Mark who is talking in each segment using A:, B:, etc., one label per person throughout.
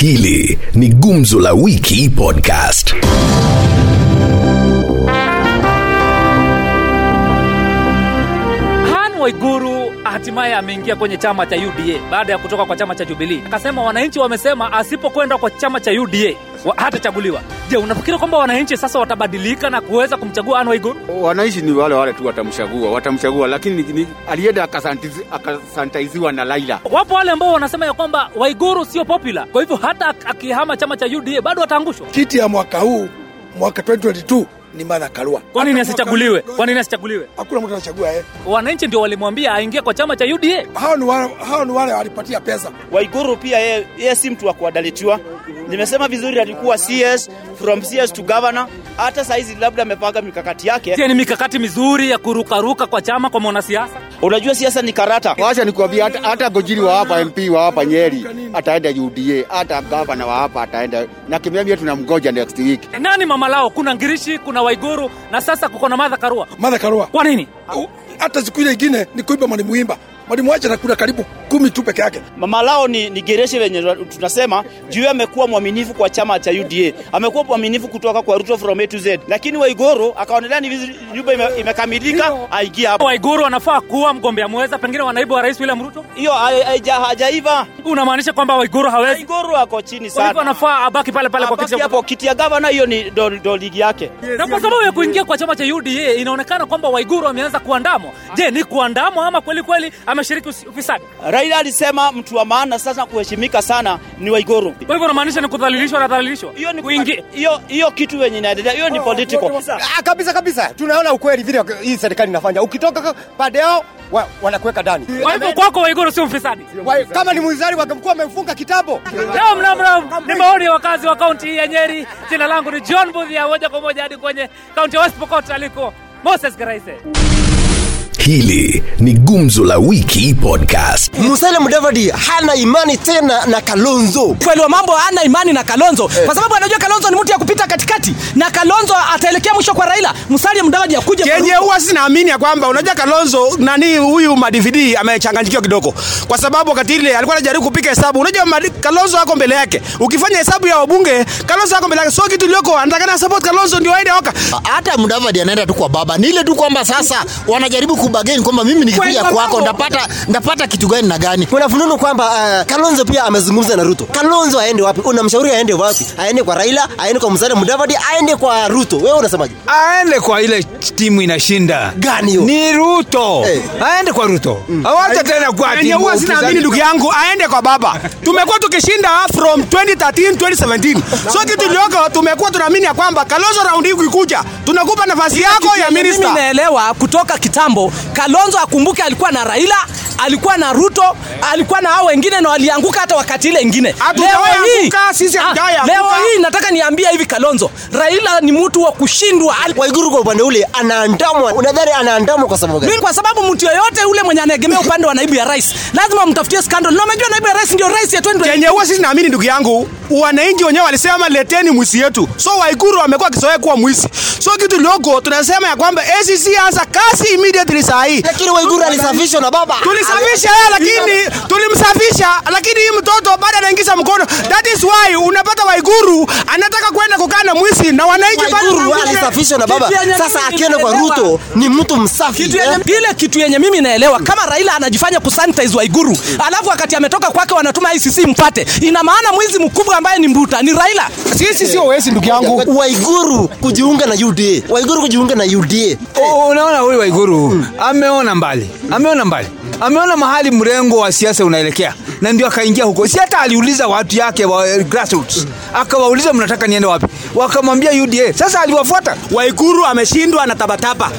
A: Hili ni Gumzo la Wiki Podcast.
B: Han Waiguru hatimaye ameingia kwenye chama cha UDA baada ya kutoka kwa chama cha Jubilee. Akasema wananchi wamesema asipokwenda kwa chama cha UDA wa- hatachaguliwa. Je, unafikiri kwamba wananchi sasa watabadilika na kuweza kumchagua Han Waiguru?
C: Wananchi ni wale wale tu watamchagua watamchagua lakini ni- ni- alienda akasantaiziwa na laila
B: Wapo wale ambao wanasema ya kwamba Waiguru sio popular, kwa hivyo hata akihama chama cha UDA bado ataangushwa.
D: kiti ya mwaka huu mwaka 2022 ni Martha Karua.
B: Kwa nini asichaguliwe? Kwa nini asichaguliwe?
D: Hakuna mtu anachagua eh.
B: Wananchi ndio walimwambia aingie kwa chama cha UDA.
D: Hao ni wale, hao ni wale walipatia pesa.
E: Waiguru pia yeye, yeye si mtu wa kuadalitiwa. Nimesema vizuri, alikuwa CS from CS to governor. Hata saizi labda amepanga mikakati yake.
B: Je, ni mikakati mizuri ya kurukaruka kwa chama kwa mwanasiasa?
E: Unajua siasa ni karata.
C: wacha nikuambia hata, hata gojiri wa hapa mp wa hapa nyeri ataenda uda hata gavana wa hapa ataenda na kimemia tunamgoja next week
B: Nani mama lao? Kuna Ngirishi, kuna Waiguru na sasa kuko na Martha Karua.
D: Martha Karua.
B: Kwa nini?
D: Hata siku ile ingine ni kuimba mwalimu imba. Mwalimu wacha nakuna karibu kumi tu peke yake.
E: Mama lao ni, ni Gereshe wenye tunasema juu yeye amekuwa mwaminifu kwa chama cha UDA, amekuwa mwaminifu kutoka kwa Ruto from A to Z, lakini Waigoro akaonelea ni vizuri nyumba ime, imekamilika aingia hapo.
B: Waigoro anafaa kuwa mgombea mweza pengine wa naibu wa rais William Ruto.
E: Hiyo hajaiva.
B: Unamaanisha kwamba Waigoro hawezi,
E: Waigoro ako chini
B: kwa hivyo anafaa abaki pale pale kwa kiti
E: hapo kiti ya gavana, hiyo ni ndo, ndo ligi yake.
B: na kwa sababu ya kuingia kwa chama cha UDA inaonekana kwamba Waigoro ameanza kuandamwa. Je, ni kuandamwa ama kweli kweli ameshiriki ufisadi?
E: Raila alisema mtu wa maana sasa kuheshimika sana ni Waiguru.
B: Kwa hivyo unamaanisha ni kudhalilishwa na dhalilishwa
E: Hiyo ni
B: kuingia
E: hiyo hiyo kitu yenye inaendelea, hiyo ni political.
F: Ah, kabisa kabisa, tunaona ukweli vile hii serikali inafanya. Ukitoka pande yao wa, wanakuweka ndani.
B: Kwa hivyo kwako Waiguru sio mfisadi.
F: Kama ni mwizari wakamkuwa wamemfunga kitambo.
B: Naam, naam, naam. Ni maoni ya wakazi wa kaunti hii ya Nyeri. Jina langu ni John Budhia, moja kwa moja hadi kwenye kaunti ya West Pokot aliko Moses Garaise.
A: Hili ni Gumzo la Wiki Podcast.
F: Musalia Mudavadi hana imani tena na Kalonzo.
G: kweli wa mambo hana imani na Kalonzo kwa sababu anajua Kalonzo ni mtu ya kupita katikati na Kalonzo ataelekea mwisho kwa Raila. Musalia Mudavadi akuje
H: Kenye huwa sinaamini ya kwamba unajua Kalonzo nani huyu Madividi amechanganyikiwa kidogo, kwa sababu wakati ile alikuwa anajaribu kupiga hesabu. Unajua Kalonzo ako mbele yake, ukifanya hesabu ya wabunge Kalonzo ako mbele yake, so kitu iliyoko anatakana support Kalonzo ndio aende oka.
I: hata Mudavadi anaenda tu kwa baba, ni ile tu kwamba sasa wanajaribu kubageni kwamba mimi nikikuja kwako ndapata ndapata kitu gani na gani.
F: Kuna fununu kwamba uh, Kalonzo pia amezungumza na Ruto. Kalonzo aende wapi? Unamshauri aende wapi? Aende kwa Raila, aende kwa Musalia Mudavadi, aende kwa Ruto. Wewe unasemaje?
J: aende kwa ile timu inashinda
F: Gani hiyo?
J: ni Ruto
F: Hey.
J: aende kwa Ruto awacha tena kwa timu
H: huwa sinaamini ndugu yangu aende kwa baba. Tumekuwa tukishinda from 2013 2017, so kitu iliyoko tumekuwa tunaamini ya kwamba Kalonzo raundi hii ukikuja tunakupa nafasi yako ya
G: Mimi naelewa kutoka kitambo, Kalonzo akumbuke alikuwa na Raila alikuwa na Ruto, alikuwa na hao wengine na walianguka hata wakati ile ingine.
H: Leo hii sisi hatujaanguka.
G: leo hii nataka niambie hivi Kalonzo, Raila ni mtu wa kushindwa.
F: Waiguru kwa upande ule anaandamwa. Unadhani anaandamwa kwa sababu gani?
G: Mimi kwa sababu mtu yeyote ule mwenye anaegemea upande wa naibu ya rais lazima mtafutie scandal. Na umejua naibu ya rais ndio rais ya 2020.
H: Kenye huwa sisi naamini ndugu yangu, wananchi wenyewe walisema leteni mwisi yetu, so Waiguru amekuwa akizoea kuwa mwisi. So kitu iliyoko tunasema ya kwamba ACC anza kasi immediately saa hii.
F: Lakini Waiguru alisafishwa na baba.
H: Tulisafisha yeye lakini tulimsafisha, lakini hii mtoto bado anaingiza mkono. That is why unapata Waiguru anataka kwenda kukaa na mwisi na wananchi
F: Waiguru alisafishwa na baba.
G: Kitu yenye
F: Sasa
G: mimi
F: akienda kwa. Ruto ni mtu msafi.
G: kitu
F: eh?
G: yenye, ile kitu yenye mimi naelewa kama Raila anajifanya kusanitize Waiguru alafu wakati ametoka kwake wanatuma ICC mpate, ina maana mwizi mkubwa ambaye ni mbuta ni Raila.
H: Sisi sio wezi ndugu yangu.
F: Waiguru kujiunga na UDA. Waiguru kujiunga na UDA.
J: U- unaona huyu Waiguru ameona mbali, ameona mbali, ameona mahali mrengo wa siasa unaelekea, na ndio akaingia huko. Si hata aliuliza watu yake wa eh, grassroots, akawauliza mnataka niende wapi, wakamwambia UDA. Sasa aliwafuata
H: Waiguru ameshindwa na tabataba.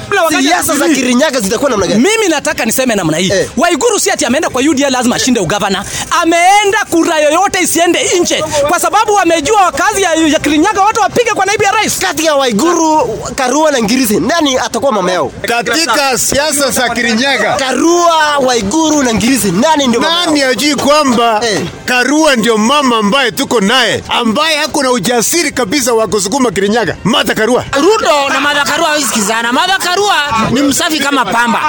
F: Siasa za Kirinyaga zitakuwa namna gani?
G: Mimi nataka niseme namna hii
F: Eh.
G: Waiguru si ati ameenda kwa UDA lazima ashinde ugavana, ameenda kura yoyote isiende nje, kwa sababu wamejua wakazi ya, ya Kirinyaga watu wapige kwa naibu ya rais.
F: Kati ya Waiguru, Karua na Ngirisi, nani atakuwa mama yao?
I: Katika siasa za Kirinyaga
F: Karua, Waiguru na Ngirisi, nani ndio mama yao?
I: nani ajui
K: kwamba Karua ndio mama ambaye tuko naye ambaye hako na ujasiri kabisa wa kusukuma Kirinyaga, Martha Karua.
L: Ruto na Martha Karua hawezi kizana. Martha Karua ni msafi kama pamba.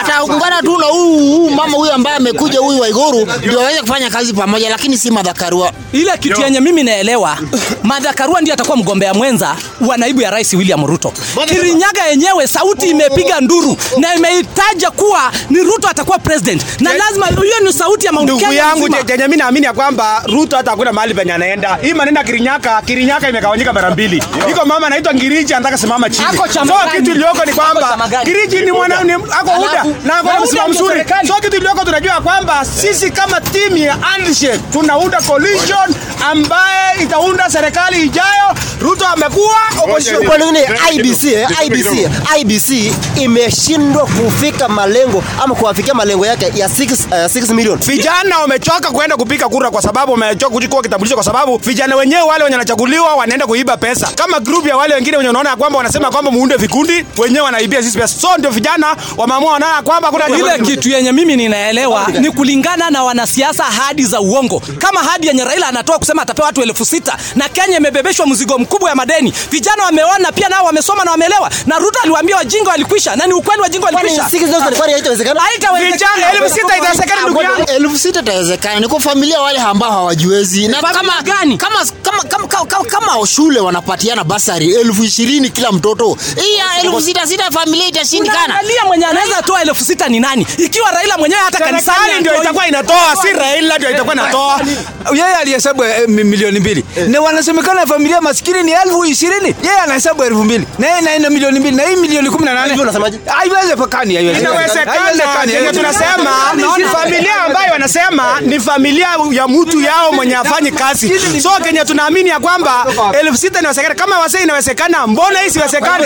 L: Ataungana tu na huu huu mama huyu ambaye amekuja huyu Waiguru ndio waweze kufanya kazi pamoja, lakini si Martha Karua.
G: ile kitu yenye mimi naelewa Martha Karua ndiye atakuwa mgombea mwenza wa naibu ya rais William Ruto. Kirinyaga yenyewe sauti imepiga nduru na imeitaja kuwa ni Ruto atakuwa president, na lazima hiyo ni sauti ya Mount
H: ndugu yangu chenye mimi naamini ya kwamba ruto hata hakuna mahali penye anaenda. Hii maneno kirinyaka kirinyaka imegawanyika mara mbili. Iko mama anaitwa ngiriji anataka simama chini. So kitu iliyoko ni kwamba ngiriji ni mwana ni, ako uda na ako msimamo mzuri. so kitu iliyoko tunajua kwamba sisi kama timu ya handshake tunaunda coalition ambaye itaunda serikali ijayo. Ruto amekuwa opposition
F: Kwa nini? IBC eh, IBC IBC imeshindwa kufika malengo ama kuwafikia malengo yake ya 6 uh, 6 million.
H: vijana wamechoka kwenda kupiga kura kwa sababu wamechoka kuchukua kitambulisho kwa sababu vijana wenyewe wale wenye wanachaguliwa wanaenda kuiba pesa. Kama group ya wale wengine wenye unaona kwamba wanasema kwamba muunde vikundi wenyewe wanaibia sisi pesa so ndio vijana wameamua wanaona kwamba kuna
G: ile kitu yenye mimi ninaelewa ni kulingana na wanasiasa hadi za uongo. Kama hadi yenye raila anatoa kusema atapewa watu elfu sita. Na kenya imebebeshwa mzigo mkubwa ya madeni. Vijana wameona pia nao wamesoma na wameelewa. Na ruto aliwaambia wajinga walikwisha. Na ni ukweli wajinga walikwisha.
F: 6000 haitawezekana?
H: vijana elfu sita itawezekana ndugu yangu?
L: elfu sita itawezekana, ni kwa familia wale ambao hawajiwezi, na kama
G: gani?
L: kama kama kama, kama, kama, kama shule wanapatiana basari elfu ishirini kila mtoto, hii ya elfu sita sita familia itashindikana.
G: Angalia mwenye anaweza toa elfu sita ni nani? Ikiwa raila mwenyewe hata kanisani
H: ndio itakuwa inatoa si raila ndio itakuwa inatoa.
J: Yeye alihesabu eh, milioni mbili. Na wanasemekana familia maskini ni elfu ishirini. Yeye anahesabu elfu mbili. Na yeye naenda milioni mbili. Na hii milioni kumi na nane. Haiwezekani haiwezekani.
H: yenye tunasema familia ambayo wanasema ni familia ya mtu yao mwenye afanyi kazi. So kenye tunaamini ya kwamba elfu sita inawezekana. Kama wasee inawezekana mbona hii siwezekani?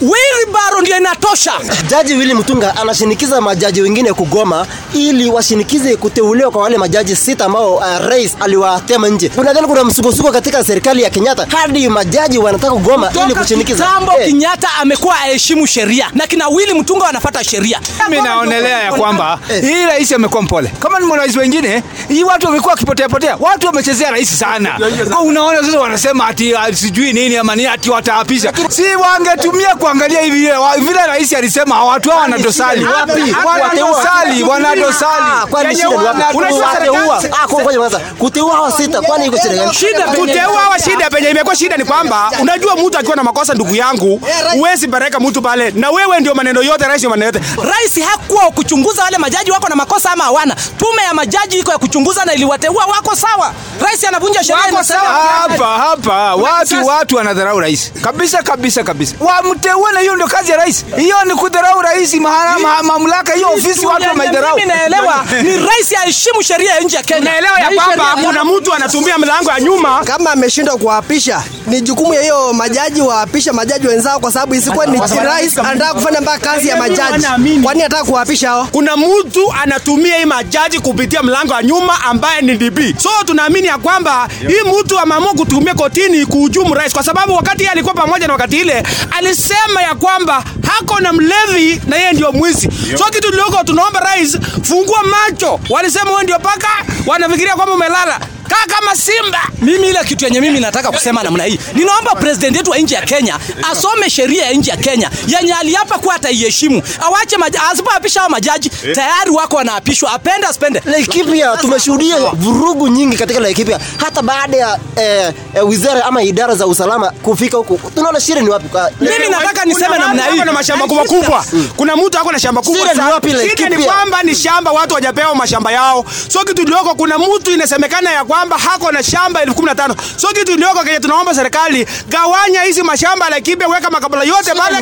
F: Wilbaro-
G: ndio inatosha.
F: Jaji Willy Mutunga anashinikiza majaji wengine kugoma ili washinikize kuteuliwa kwa wale majaji sita ambao uh, rais aliwatema nje. Unadhani kuna msukosuko katika serikali ya Kenyatta hadi majaji wanataka kugoma ili kushinikiza?
G: kitambo
F: hey.
G: Kenyatta amekuwa aheshimu sheria na kina Willy Mutunga wanafata sheria.
J: mimi naonelea ya kwamba
F: Eh.
J: hii rais amekuwa mpole kama ni marais wengine hii watu wamekuwa wakipotea potea watu wamechezea rais sana Kwa unaona sasa wanasema ati ah, sijui nini ama ni ati wataapisha si wangetumia kuangalia hivi vile rais alisema watu hao wanadosali
F: wapi?
J: wanadosali
F: Ah,
J: wanadosali
F: kwani shida ni wapi?
H: Unajua serikali-
F: Kuteua hawa sita kwani iko shida gani?
G: Shida
H: kuteua hawa shida penye imekuwa shida ni kwamba unajua mtu akiwa na makosa ndugu yangu huwezi baraka mtu pale. Na wewe ndio maneno yote rais maneno yote.
G: Rais hakuwa kuchunguza wale majaji wako na makosa ama hawana. Tume ya majaji iko ya kuchunguza na iliwateua wako sawa. Rais anavunja sheria na
H: sawa.
J: hapa hapa watu watu wanadharau rais. Kabisa kabisa kabisa. Wamteue na hiyo ndio kazi ya rais. Hiyo ni kudharau rais mahala- mamlaka hiyo ofisi watu wameidharau
G: Mimi naelewa. Ni rais aheshimu sheria ya nchi ya Kenya. naelewa
H: ya kwamba kuna mtu anatumia milango ya nyuma
M: kama ameshindwa kuwaapisha ni jukumu ya hiyo majaji waapisha majaji wenzao, kwa sababu isikuwa ni rais anataka kufanya mpaka kazi ya majaji. Kwani anataka kuwaapisha hao?
H: kuna mtu anatumia hii majaji kupitia mlango wa nyuma ambaye ni DB. So tunaamini ya kwamba hii mtu ameamua kutumia kotini kuhujumu rais, kwa sababu wakati yeye alikuwa pamoja na wakati ile alisema ya kwamba hako na mlevi na yeye ndio mwizi. So kitu kidogo tunaomba rais, fungua macho. Walisema wewe ndio paka, wanafikiria kwamba umelala. Kaa kama simba.
G: Mimi ile kitu yenye mimi nataka kusema namna hii, ninaomba president yetu wa nchi ya Kenya asome sheria ya nchi ya Kenya yenye aliapa kuwa ataiheshimu, awache asipoapisha hao majaji tayari wako wanaapishwa, apende asipende.
F: Laikipia tumeshuhudia vurugu nyingi katika Laikipia hata baada ya eh, eh, wizara ama idara za usalama kufika huku. Tunaona shire ni wapi?
G: Mimi nataka niseme namna hii.
H: kuna mashamba kubwa kubwa. Kuna mtu ako na shamba kubwa
F: Shire ni wapi,
H: Laikipia? ni kwamba ni shamba watu wajapewa mashamba yao. So kitu iliyoko kuna mtu inasemekana ya kwamba hako na shamba elfu kumi na tano. So kitu iliyoko kenye tunaomba serikali gawanya hizi mashamba Laikipia, weka makabila yote pale.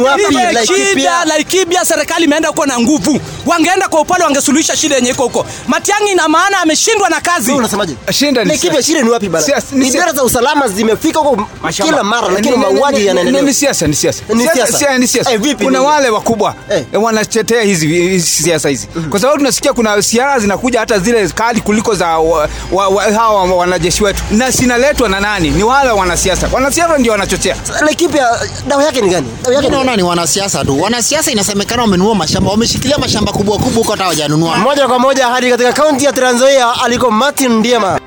F: Laikipia.
G: Laikipia, serikali imeenda huko na nguvu, wangeenda kwa upole wangesuluhisha shida yenye iko huko. Matiang'i ina maana ameshindwa na kazi.
F: Unasemaje?
J: Shinda ni
F: Laikipia shida ni wapi bana?
J: Ni
F: Idara za usalama zimefika huko kila mara, lakini mauaji yanaendelea.
J: ni- siasa, ni siasa.
F: Ni
J: Siasa-.
F: Eh,
J: Kuna wale wakubwa
F: Eh.
J: eh, wanatetea hizi siasa hizi, kwa sababu tunasikia kuna siasa zinakuja hata zile kali kuliko za wa- wa- wa- hawa wa- wanajeshi wetu, na sinaletwa na nani? Ni wale wanasiasa. Wanasiasa ndio wanachochea.
F: Laikipia dawa yake ni gani? Dawa yake
L: naona ni wanasiasa tu. Wanasiasa inasemekana wamenunua mashamba, wameshikilia mashamba kubwa kubwa huko hata hawajanunua.
F: moja kwa moja hadi katika kaunti ya Trans Nzoia aliko Martin Ndiema.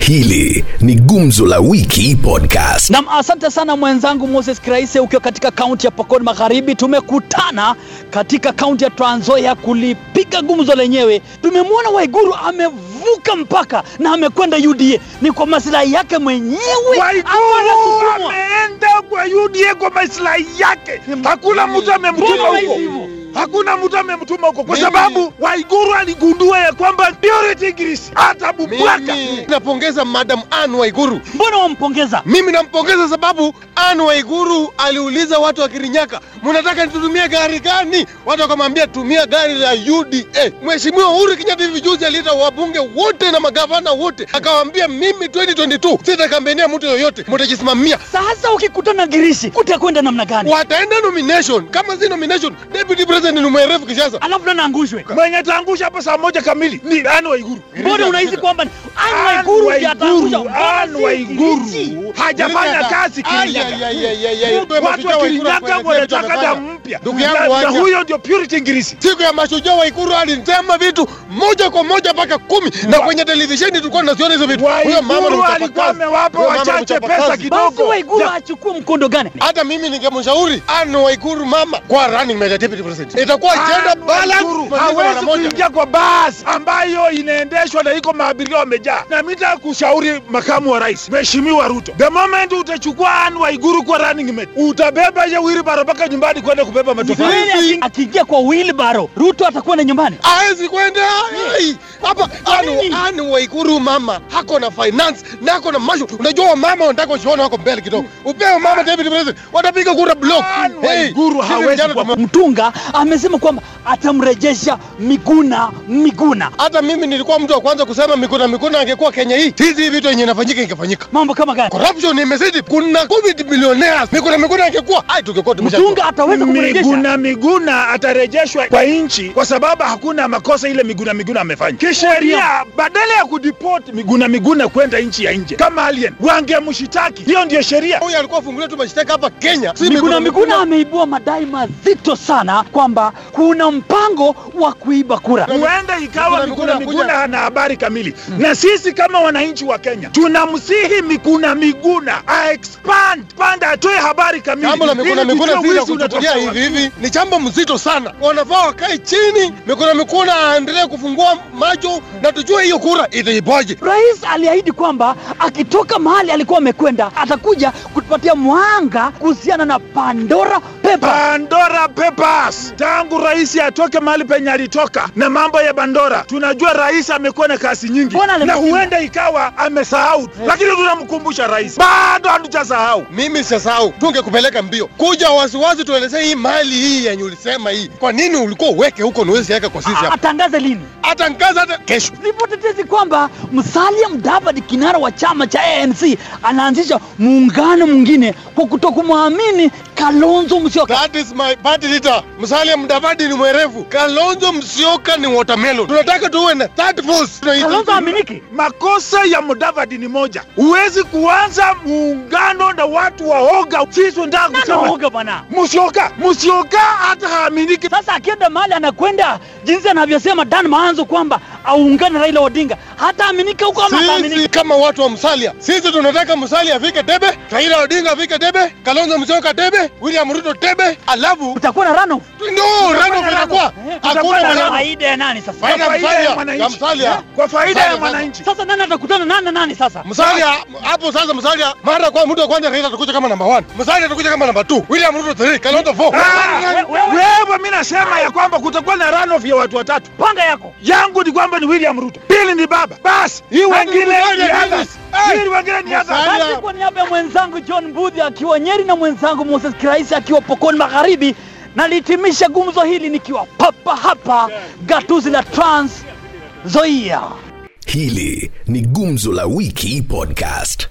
A: Hili ni Gumzo la Wiki Podcast.
N: Nam, asante sana mwenzangu Moses Kraise, ukiwa katika kaunti ya Pokot Magharibi. Tumekutana katika kaunti ya Trans Nzoia kulipiga gumzo lenyewe. Tumemwona Waiguru amevuka mpaka na amekwenda UDA, ni kwa maslahi yake mwenyewe
O: ameenda kwa UDA kwa maslahi yake. Hakuna mtu amemtuma huko? Hakuna mtu amemtuma huko, kwa sababu Waiguru aligundua ya kwamba ndio Tigris hata Bubwaka.
P: napongeza Madam Anne Waiguru.
N: Mbona wampongeza?
P: Mimi nampongeza sababu Anne Waiguru aliuliza watu wa Kirinyaka, mnataka nitutumie gari gani? Watu wakamwambia tumia gari la UDA. Mheshimiwa Uhuru Kenyatta hivi juzi aliita wabunge wote na magavana wote, akawaambia mimi 2022 sitakambenia mtu yoyote, mtajisimamia.
N: Sasa ukikutana Girishi utakwenda namna gani?
P: Wataenda nomination, kama si nomination, deputy president ni mwerevu kisiasa.
N: Alafu nani angushwe?
O: Mwenye taangusha hapa saa moja kamili ni Anne Waiguru.
N: Mbona unahisi kwamba Anne Waiguru ndiye ataangusha?
O: Anne Waiguru hajafanya kazi Kirinyaga. Watu wa Kirinyaga wanataka damu mpya,
P: Ndugu
O: Na- huyo ndio Purity ngirisi.
P: siku ya mashujaa Waiguru alisema vitu moja kwa moja mpaka kumi na kwenye televisheni tulikuwa tunaziona hizo vitu. Huyo mama
O: alikuwa amewapa wachache pesa kidogo.
N: Basi Waiguru achukue mkondo gani?
P: Hata mimi ningemshauri Anne Waiguru mama kwa running mate deputy president. Itakuwa gender balance
O: hawezi kuingia kwa basi ambayo inaendeshwa na iko maabiria wamejaa. Na mimi nataka kushauri makamu wa rais Mheshimiwa Ruto, the moment utachukua Anne Waiguru kwa running mate, utabeba hiyo wheelbarrow mpaka nyumbani kwenda kubeba matofali.
N: Akiingia kwa wheelbarrow, Ruto atakwenda nyumbani.
P: Hawezi kwenda hapa Anne Anne Waiguru mama hako na finance na hako na mashu. Unajua wamama wanataka usione wako mbele kidogo. Upewe mama David president, watapiga kura block. Hey,
O: Waiguru hawezi kwa-
N: Mtunga amesema kwamba atamrejesha Miguna Miguna.
P: hata mimi nilikuwa mtu wa kwanza kusema Miguna Miguna angekuwa Kenya hii, hizi vitu yenye inafanyika ingefanyika.
N: Mambo kama gani?
P: Corruption imezidi, kuna covid millionaires. Miguna Miguna angekuwa hai, tungekuwa tumesha
N: Mtunga ataweza kumrejesha.
O: Miguna Miguna atarejeshwa kwa nchi kwa sababu hakuna makosa ile Miguna Miguna amefanya kisheria. Badala ya kudeport Miguna Miguna kwenda nchi ya nje kama alien, wangemshitaki. Hiyo ndio sheria.
P: Huyu alikuwa afunguliwa tu mashtaka hapa Kenya, si
N: Miguna Miguna ameibua madai mazito sana kwamba kuna mpango wa kuiba kura.
O: huenda ikawa
P: Miguna
O: Miguna hana habari kamili, na sisi kama wananchi wa Kenya tunamsihi Miguna Miguna a expand panda, atoe habari kamili.
P: Jambo la Miguna Miguna si la kuchukulia hivi hivi, ni jambo mzito sana. Wanafaa wakae chini, Miguna Miguna aendelee kufungua macho na tujue hiyo kura itaibwaje.
N: Rais aliahidi kwamba akitoka mahali alikuwa amekwenda atakuja kutupatia mwanga kuhusiana na Pandora Papers.
O: Pandora Papers. Tangu rais atoke mahali penye alitoka na mambo ya Pandora, tunajua rais amekuwa na kazi nyingi na huenda ikawa amesahau, lakini tunamkumbusha rais, bado hatujasahau.
P: Mimi sisahau, tungekupeleka mbio kuja wasiwasi, tuelezee hii mali hii yenye ulisema hii, kwa nini ulikuwa uweke huko na uwezi kwa sisi hapa?
N: Atangaze lini?
P: Atangaza hata kesho.
N: Ripoti tezi kwamba Musalia Mudavadi, kinara wa chama cha ANC, anaanzisha muungano mwingine kwa kutokumwamini Kalonzo Musyoka.
P: That is my party leader. Musalia Mudavadi ni mwerevu, Kalonzo Musyoka ni watermelon. Tunataka tuwe na third force.
N: Kalonzo aminiki.
O: Makosa ya Mudavadi ni moja, huwezi kuanza muungano na watu waoga. Sisi tunataka kusema
N: waoga bwana?
O: Musyoka, Musyoka hata haaminiki.
N: Sasa akienda mahali anakwenda jinsi anavyosema Dan Maanzo kwamba aungane na Raila Odinga, hata aminika huko ama
P: Sisi kama watu wa Musalia, sisi tunataka Musalia afike debe, Raila Odinga afike debe, Kalonzo Musyoka debe, William Ruto debe, alafu
N: Utakuwa na runoff.
P: no rano inakuwa hakuna
N: Kwa faida ya nani sasa?
P: Faida ya
O: mwananchi. Kwa faida ya mwananchi.
N: Sasa nani atakutana nani na nani sasa?
P: Msalia hapo sasa, Msalia mara kwa mtu wa kwanza Raila atakuja kama namba 1, Msalia atakuja kama namba 2, William Ruto 3, Kalonzo 4.
O: Ah, Wewe mimi nasema ya kwamba kutakuwa na runoff ya watu watatu.
N: Panga yako.
O: Yangu ni kwamba ni William Ruto, pili ni baba, basi hii wengine ni others. Hii wengine ni others.
N: Basi kwa niaba ya mwenzangu John Mbudhi akiwa Nyeri na mwenzangu Moses Kiraisi akiwa Pokoni Magharibi, na nalihitimisha gumzo hili nikiwa papa hapa gatuzi la Trans Nzoia.
A: Hili ni Gumzo la Wiki Podcast.